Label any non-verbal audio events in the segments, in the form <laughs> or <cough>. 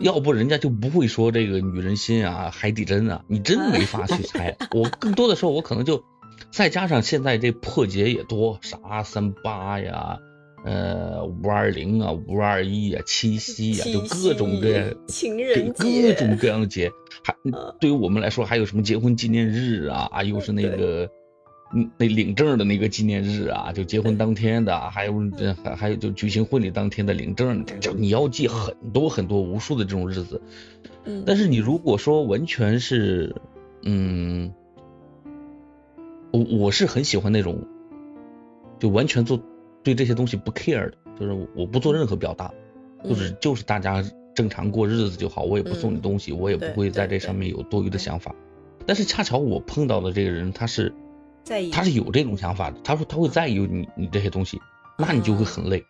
要不人家就不会说这个女人心啊，海底针啊，你真没法去猜。我更多的时候，我可能就再加上现在这破解也多，啥三八呀，呃五二零啊，五二一啊，七夕呀，就各种各样情人节，各种各样的节，还对于我们来说，还有什么结婚纪念日啊，啊又是那个。嗯，那领证的那个纪念日啊，就结婚当天的，还有这还还有就举行婚礼当天的领证，就你要记很多很多无数的这种日子。嗯，但是你如果说完全是，嗯，我我是很喜欢那种，就完全做对这些东西不 care 的，就是我不做任何表达，就是就是大家正常过日子就好，我也不送你东西，我也不会在这上面有多余的想法。但是恰巧我碰到的这个人，他是。在意，他是有这种想法的。他说他会在意你你这些东西，那你就会很累。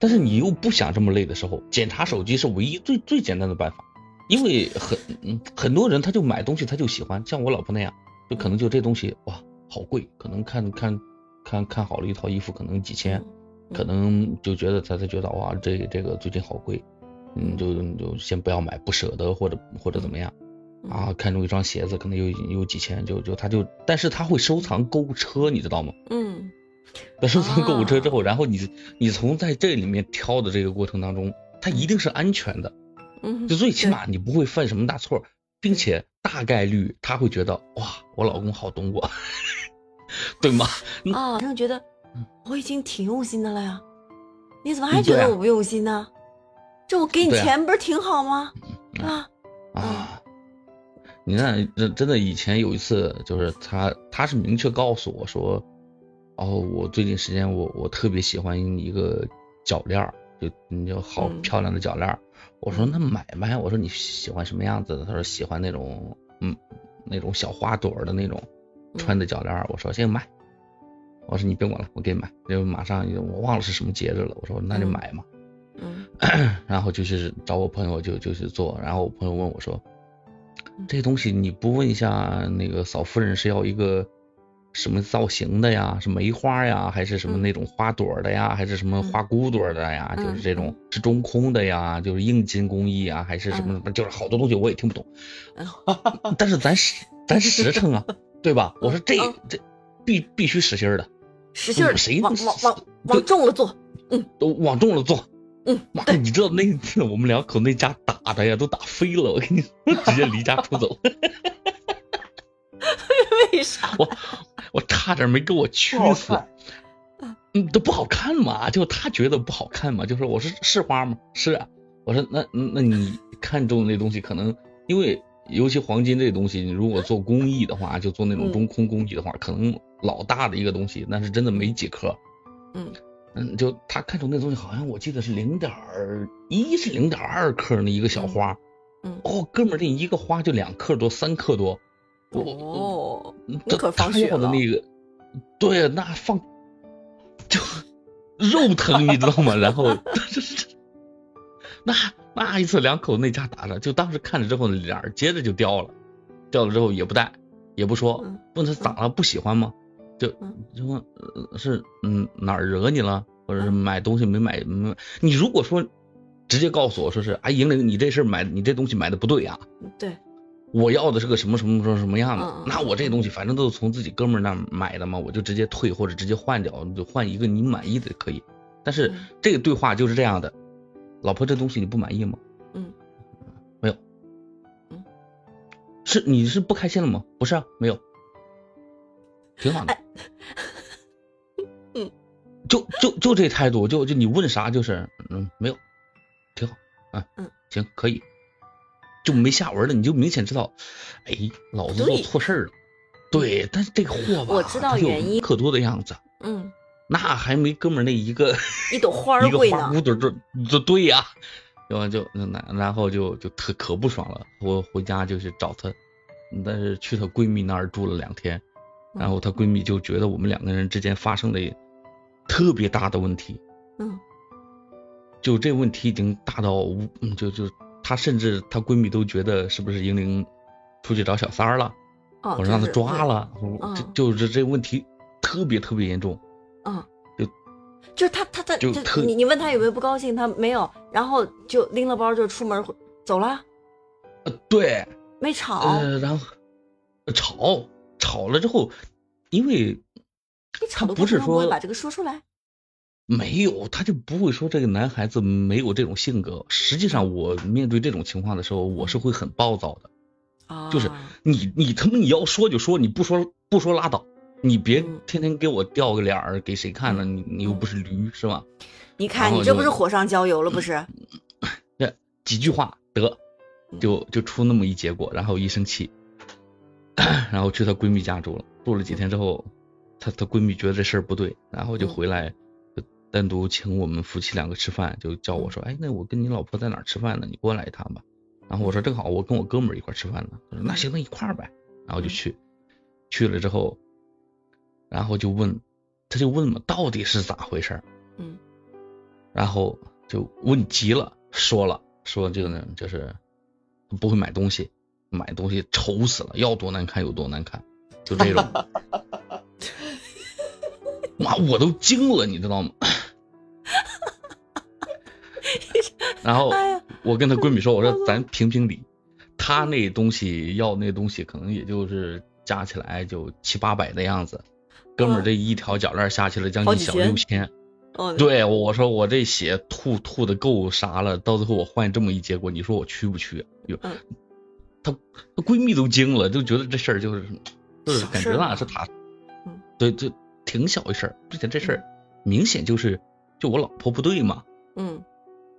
但是你又不想这么累的时候，检查手机是唯一最最简单的办法。因为很很多人他就买东西他就喜欢，像我老婆那样，就可能就这东西哇好贵，可能看看看看好了一套衣服可能几千，可能就觉得他他觉得哇这这个最近好贵，嗯就就先不要买，不舍得或者或者怎么样。啊，看中一双鞋子，可能有有几千，就就他就，但是他会收藏购物车，你知道吗？嗯，他收藏购物车之后，然后你你从在这里面挑的这个过程当中，他一定是安全的，嗯，就最起码你不会犯什么大错，并且大概率他会觉得哇，我老公好懂我，<laughs> 对吗？啊，他觉得我已经挺用心的了呀，你怎么还觉得我不用心呢？这我给你钱不是挺好吗？啊啊。你看，真真的以前有一次，就是他他是明确告诉我说，哦，我最近时间我我特别喜欢一个脚链儿，就你就好漂亮的脚链儿。我说那买呗，我说你喜欢什么样子的？他说喜欢那种嗯那种小花朵的那种穿的脚链儿。我说先买，我说你别管了，我给你买，就马上我忘了是什么节日了。我说那就买嘛，嗯，<coughs> 然后就是找我朋友就就去做，然后我朋友问我说。这东西你不问一下那个嫂夫人是要一个什么造型的呀？是梅花呀，还是什么那种花朵的呀？还是什么花骨朵的呀？就是这种是中空的呀？就是硬金工艺啊？还是什么什么？就是好多东西我也听不懂。<laughs> 但是咱实咱实诚啊，对吧？<laughs> 我说这这必必须实心的，实心谁往往往往重了做，嗯，都往重了做。嗯，妈，你知道那次我们两口那家打的呀，都打飞了。我跟你说，直接离家出走。<laughs> 为啥？我我差点没给我屈死。嗯，都不好看嘛，就他觉得不好看嘛，就说我是是花吗？是啊。我说那那你看中那东西，可能因为尤其黄金这东西，你如果做工艺的话，就做那种中空工艺的话，可能老大的一个东西，那是真的没几颗。嗯。嗯，就他看中那东西，好像我记得是零点一，是零点二克那一个小花。嗯，哦，哥们儿，这一个花就两克多，三克多。哦，这可放血的那个，对，那放就肉疼，你知道吗？然后 <laughs> 那那一次两口子那家打的，就当时看着之后脸接着就掉了，掉了之后也不带，也不说，问他咋了，不喜欢吗？就就问是嗯哪儿惹你了，或者是买东西没买没？你如果说直接告诉我说是哎莹玲你这事买你这东西买的不对啊，对，我要的是个什么什么什么什么样的，那我这东西反正都是从自己哥们那买的嘛，我就直接退或者直接换掉，就换一个你满意的可以。但是这个对话就是这样的，老婆这东西你不满意吗？嗯，没有，嗯，是你是不开心了吗？不是啊，没有。挺好的，嗯，就就就这态度，就就你问啥就是嗯没有，挺好，啊嗯。行可以，就没下文了，你就明显知道，哎，老子做错事儿了，对，但是这个货吧，我知道原因，可多的样子，嗯，那还没哥们那一个一朵花一个花骨朵就就对呀，然后就那然后就就特可不爽了，我回家就去找她，但是去她闺蜜那儿住了两天。然后她闺蜜就觉得我们两个人之间发生了特别大的问题，嗯，就这问题已经大到，嗯，就就她甚至她闺蜜都觉得是不是英玲出去找小三儿了，哦，我让她抓了，就就是这问题特别特别严重，嗯，就就她她她就你你问她有没有不高兴，她没有，然后就拎了包就出门走了？呃，对，没吵。呃，然后吵吵了之后，因为你吵不是说把这个说出来。没有，他就不会说这个男孩子没有这种性格。实际上，我面对这种情况的时候，我是会很暴躁的。啊，就是你你他妈你要说就说，你不说不说拉倒，你别天天给我掉个脸儿给谁看呢？你你又不是驴是吧？你看你这不是火上浇油了不是？这几句话得就就出那么一结果，然后一生气，<clears throat> 然后去她闺蜜家住了，住了几天之后，她她闺蜜觉得这事儿不对，然后就回来。单独请我们夫妻两个吃饭，就叫我说，哎，那我跟你老婆在哪吃饭呢？你过来一趟吧。然后我说正好，我跟我哥们儿一块吃饭呢。他说那行，那一块儿呗。然后就去，去了之后，然后就问，他就问嘛，到底是咋回事？嗯。然后就问急了，说了，说这个呢，就是不会买东西，买东西丑死了，要多难看有多难看，就这种。<laughs> 妈，我都惊了，你知道吗？然后我跟她闺蜜说：“我说 <laughs> 咱评评理，她那东西要那东西，可能也就是加起来就七八百的样子。哥们儿这一条脚链下去了将近小六千。对，我说我这血吐吐的够啥了？到最后我换这么一结果，你说我去不去？哟，她她闺蜜都惊了，就觉得这事儿就是就是感觉那是她，对就。”挺小一事儿，并且这事儿明显就是就我老婆不对嘛，嗯，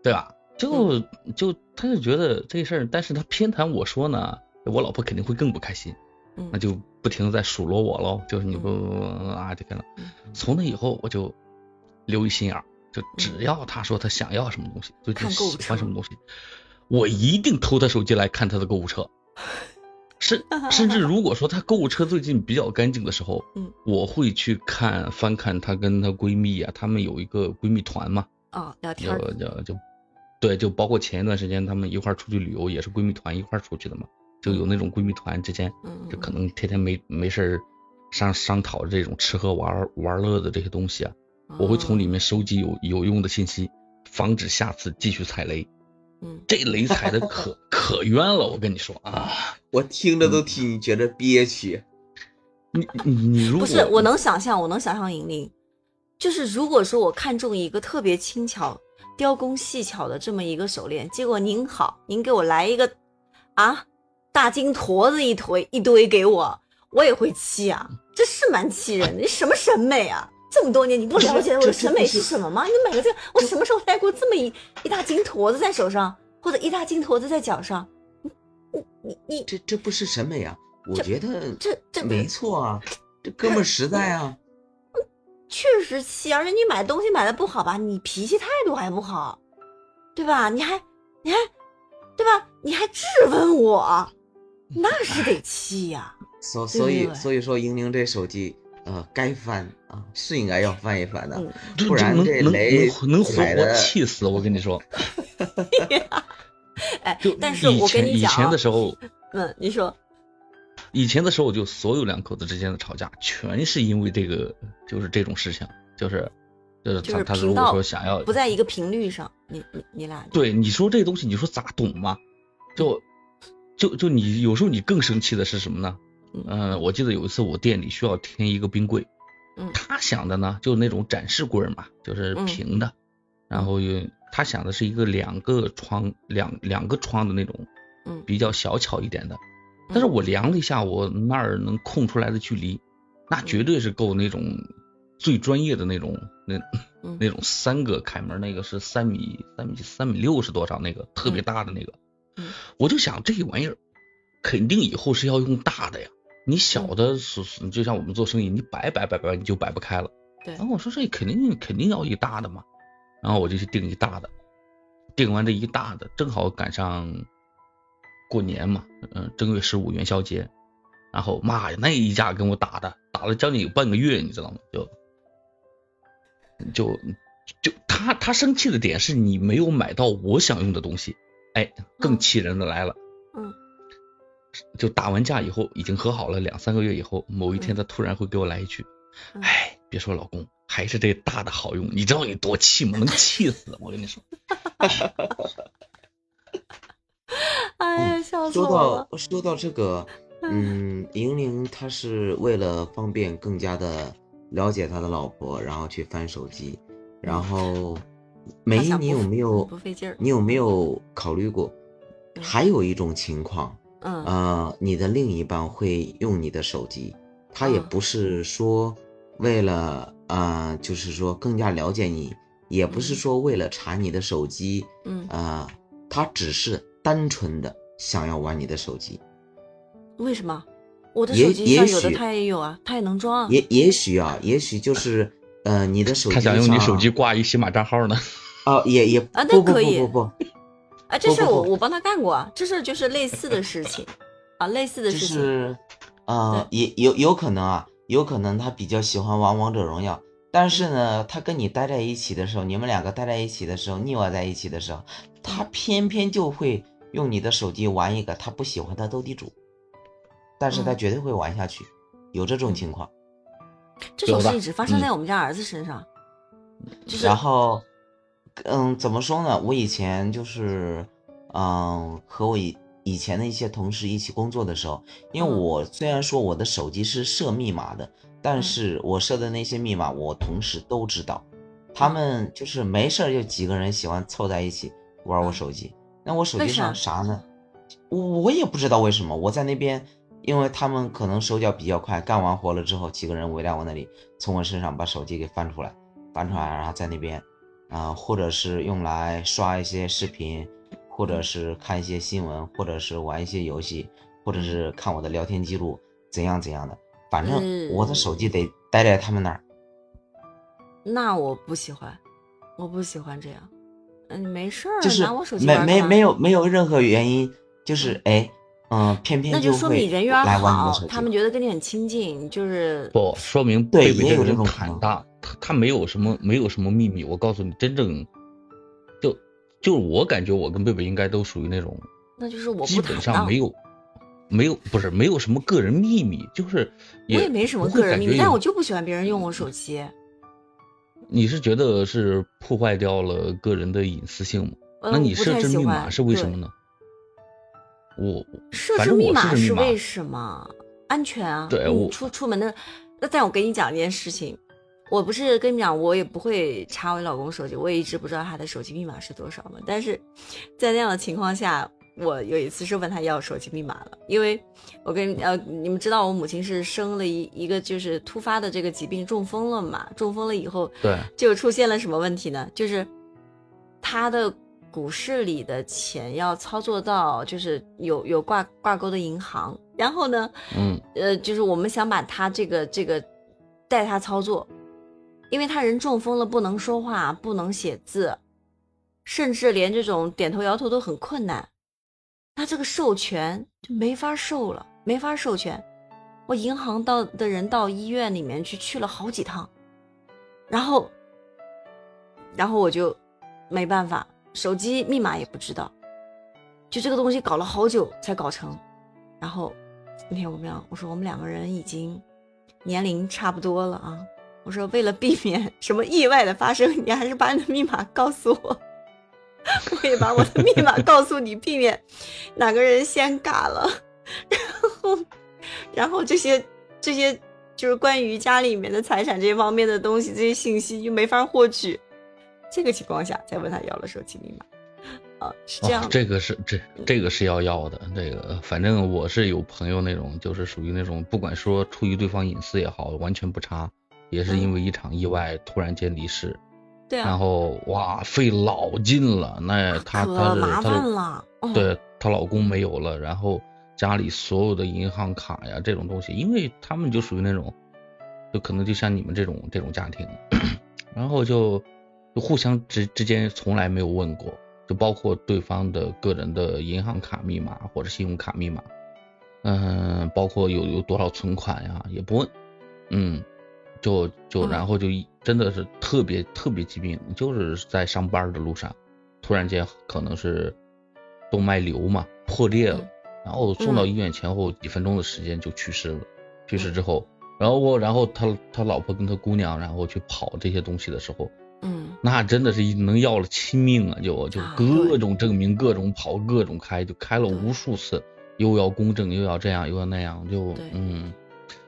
对吧？就就她就觉得这事儿，但是她偏袒我说呢，我老婆肯定会更不开心，那就不停的在数落我喽，就是你不啊这个了。从那以后我就留一心眼儿，就只要他说他想要什么东西，最近喜欢什么东西，我一定偷他手机来看他的购物车。<laughs> 甚 <laughs> 甚至如果说她购物车最近比较干净的时候，嗯，我会去看翻看她跟她闺蜜啊，她们有一个闺蜜团嘛，啊，聊天，就就就，对，就包括前一段时间她们一块出去旅游，也是闺蜜团一块出去的嘛，就有那种闺蜜团之间，就可能天天没没事商商讨这种吃喝玩玩乐的这些东西啊，我会从里面收集有有用的信息，防止下次继续踩雷。嗯，这雷踩的可 <laughs> 可冤了，我跟你说啊，我听着都替你觉得憋屈。你你你如果不是，我能想象，我能想象，莹莹，就是如果说我看中一个特别轻巧、雕工细巧的这么一个手链，结果您好，您给我来一个啊大金坨子一堆一堆给我，我也会气啊，这是蛮气人的，你什么审美啊？这么多年你不了解我的审美是什么吗？你买个这个，我什么时候戴过这么一一大金坨子在手上，或者一大金坨子在脚上？你你你你，这这不是审美啊？我觉得这这没错啊，这哥们实在啊。确实气，而且你买东西买的不好吧？你脾气态度还不好，对吧？你还你还对吧？你还质问我，<laughs> 那是得气呀。所所以所以说，莹莹这手机。呃，该翻啊，是应该要翻一翻的，不然这雷能活活气死我跟你说。<laughs> 哎，但是我跟你讲，以前的时候，嗯，你说，以前的时候就所有两口子之间的吵架，全是因为这个，就是这种事情，就是就是他他如果说想要不在一个频率上，你你你俩对你说这东西，你说咋懂嘛？就就就你有时候你更生气的是什么呢？嗯，我记得有一次我店里需要添一个冰柜，嗯，他想的呢就是那种展示柜嘛，就是平的，然后又他想的是一个两个窗两两个窗的那种，嗯，比较小巧一点的，但是。我量了一下，我那儿能空出来的距离，那绝对是够那种最专业的那种那那种三个开门，那个是三米三米三米六是多少那个特别大的那个，我就想这玩意儿肯定以后是要用大的呀。你小的是是，就像我们做生意，你摆摆摆摆你就摆不开了。对。然后我说这肯定肯定要一大的嘛，然后我就去订一大的，订完这一大的，正好赶上过年嘛，嗯，正月十五元宵节，然后妈呀，那一架跟我打的，打了将近有半个月，你知道吗？就就就他他生气的点是你没有买到我想用的东西，哎，更气人的来了。嗯。就打完架以后，已经和好了两三个月以后，某一天他突然会给我来一句：“哎，别说老公，还是这大的好用。”你知道你多气吗？能气死我跟你说。<laughs> 笑死说我了到。说到这个，嗯，莹莹她是为了方便更加的了解他的老婆，然后去翻手机，然后 <laughs> 梅姨，你有没有不费劲儿你有没有考虑过，嗯还有一种情况，嗯。呃，你的另一半会用你的手机，他也嗯。不是说为了呃，就是说更加了解你，也不是嗯。说为了查你的手机，嗯，呃，他只是单纯的想要玩你的手机，为什么？我的手机上也许有的他也有啊，他也能装啊。也也许啊，也许就是呃，你的手机他想用你手机挂一喜马账号呢。啊，也也啊那不不可以。不不不，啊，这事我我帮他干过啊，这事就是类似的事情啊，类似的事情。是呃，也有有可能啊，有可能他比较喜欢玩王者荣耀，但是呢，他跟你待在一起的时候，你们两个待在一起的时候，腻歪在一起的时候，他偏偏就会用你的手机玩一个他不喜欢的斗地主，但是他嗯绝对会玩下去，有这种情况。这种事情只发生嗯在我们家儿子身上，就是然后，嗯，怎么说呢？我以前就是，嗯，和我以以前的一些同事一起工作的时候，因为嗯我虽然说我的手机是设密码的，但嗯是我设的那些密码我同事都知道，他嗯们就是没事儿就几个人喜欢凑在一起玩我嗯手机。那我手机上啥啥呢？我我也不知道为什么，我在那边。因为他们可能手脚比较快，干完活了之后，几个人围在我那里，从我身上把手机给翻出来，翻出来，然后在那边，啊、或者是用来刷一些视频，或者是看一些新闻，或者是玩一些游戏，或者是看我的聊天记录，怎样怎样的，反正我的手机得待在他们那儿。那我不喜欢，我不喜欢这样。嗯，没事儿，就是拿我手机没没没有没有任何原因，就是哎，嗯、偏偏那就会说明人缘好。他们觉得跟你很亲近，就是不说明对也有贝贝这个人坦荡，他他没有什么没有什么秘密。我告诉你，真正就就我感觉我跟贝贝应该都属于那种那就是我基本。上没有没有不是没有什么个人秘密，就是我也没什么个人秘密，但我就不喜欢别人用我手机。你是觉得是破坏掉了个人的隐私性吗？嗯那你设置密码是为什么呢？我设置密码是为什么？安全啊！你对我出出门的，那但我跟你讲一件事情，我不是跟你讲，我也不会查我老公手机，我也一直不知道他的手机密码是多少嘛。但是在那样的情况下，我有一次是问他要手机密码了，因为我跟呃你们知道我母亲是生了一一个就是突发的这个疾病中风了嘛，中风了以后对就出现了什么问题呢？就是他的股市里的钱要操作到就是有有挂挂钩的银行，然后呢，嗯。呃，就是我们想把他这个这个带他操作，因为他人中风了，不能说话，不能写字，甚至连这种点头摇头都很困难，他这个授权就没法授了，没法授权。我银行到的人到医院里面去去了好几趟，然后，然后我就没办法，手机密码也不知道，就这个东西搞了好久才搞成。然后那天我们俩我说我们两个人已经年龄差不多了啊，我说为了避免什么意外的发生，你还是把你的密码告诉我，我也把我的密码告诉你，避免哪个人先嘎了。然后，然后这些这些就是关于家里面的财产这方面的东西，这些信息就没法获取，这个情况下再问他要了手机密码。啊，是这样哦。，这个是这这个是要要的，这个反正我是有朋友那种，就是属于那种不管说出于对方隐私也好，完全不查，也是因为一场意外突然间离世，对啊，然后哇费老劲了，那她她是麻她烦了。嗯、对她老公没有了，然后家里所有的银行卡呀这种东西，因为他们就属于那种，就可能就像你们这种这种家庭，<coughs> 然后就就互相之之间从来没有问过，就包括对方的个人的银行卡密码或者信用卡密码，嗯，包括有有多少存款呀也不问，嗯，就就嗯然后就一真的是特别特别疾病，就是在上班的路上，突然间可能是动脉瘤嘛破裂了嗯，然后送到嗯医院前后几分钟的时间就去世了。去世之后，然后我然后他他老婆跟他姑娘然后去跑这些东西的时候，嗯，那真的是能要了亲命啊！就就啊各种证明，各种跑，各种开，就开了无数次，又要公证，又要这样，又要那样，就嗯，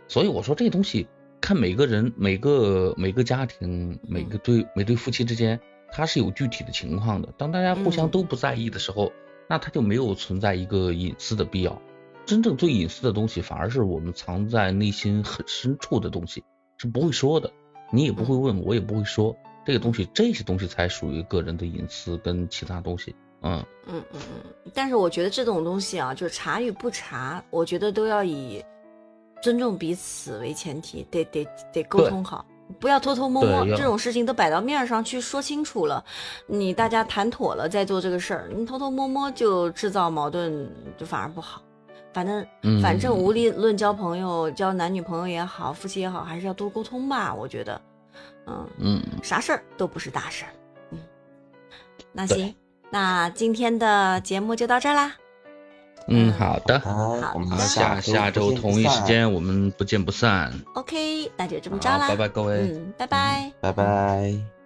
所以我说这东西看每个人、每个每个家庭、每嗯个对每对夫妻之间，他是有具体的情况的。当大家互相嗯都不在意的时候，那他就没有存在一个隐私的必要。真正最隐私的东西，反而是我们藏在内心很深处的东西，是不会说的，你也不会问，我也不会说。这个东西，这些东西才属于个人的隐私，跟其他东西，嗯。嗯嗯嗯，但是我觉得这种东西啊，就是查与不查，我觉得都要以尊重彼此为前提，得得得沟通好，不要偷偷摸摸，这种事情都摆到面上去说清楚了，你大家谈妥了再做这个事儿，你偷偷摸摸就制造矛盾，就反而不好。反正嗯反正无力论交朋友，交男女朋友也好，夫妻也好，还是要多沟通吧，我觉得，嗯。嗯，啥事儿都不是大事儿。嗯，那行，那今天的节目就到这儿啦。嗯，好的，好，我们下下下周同一时，间我们不见不散。OK，那就这么着好，啦。拜拜各位。嗯，拜拜。拜拜。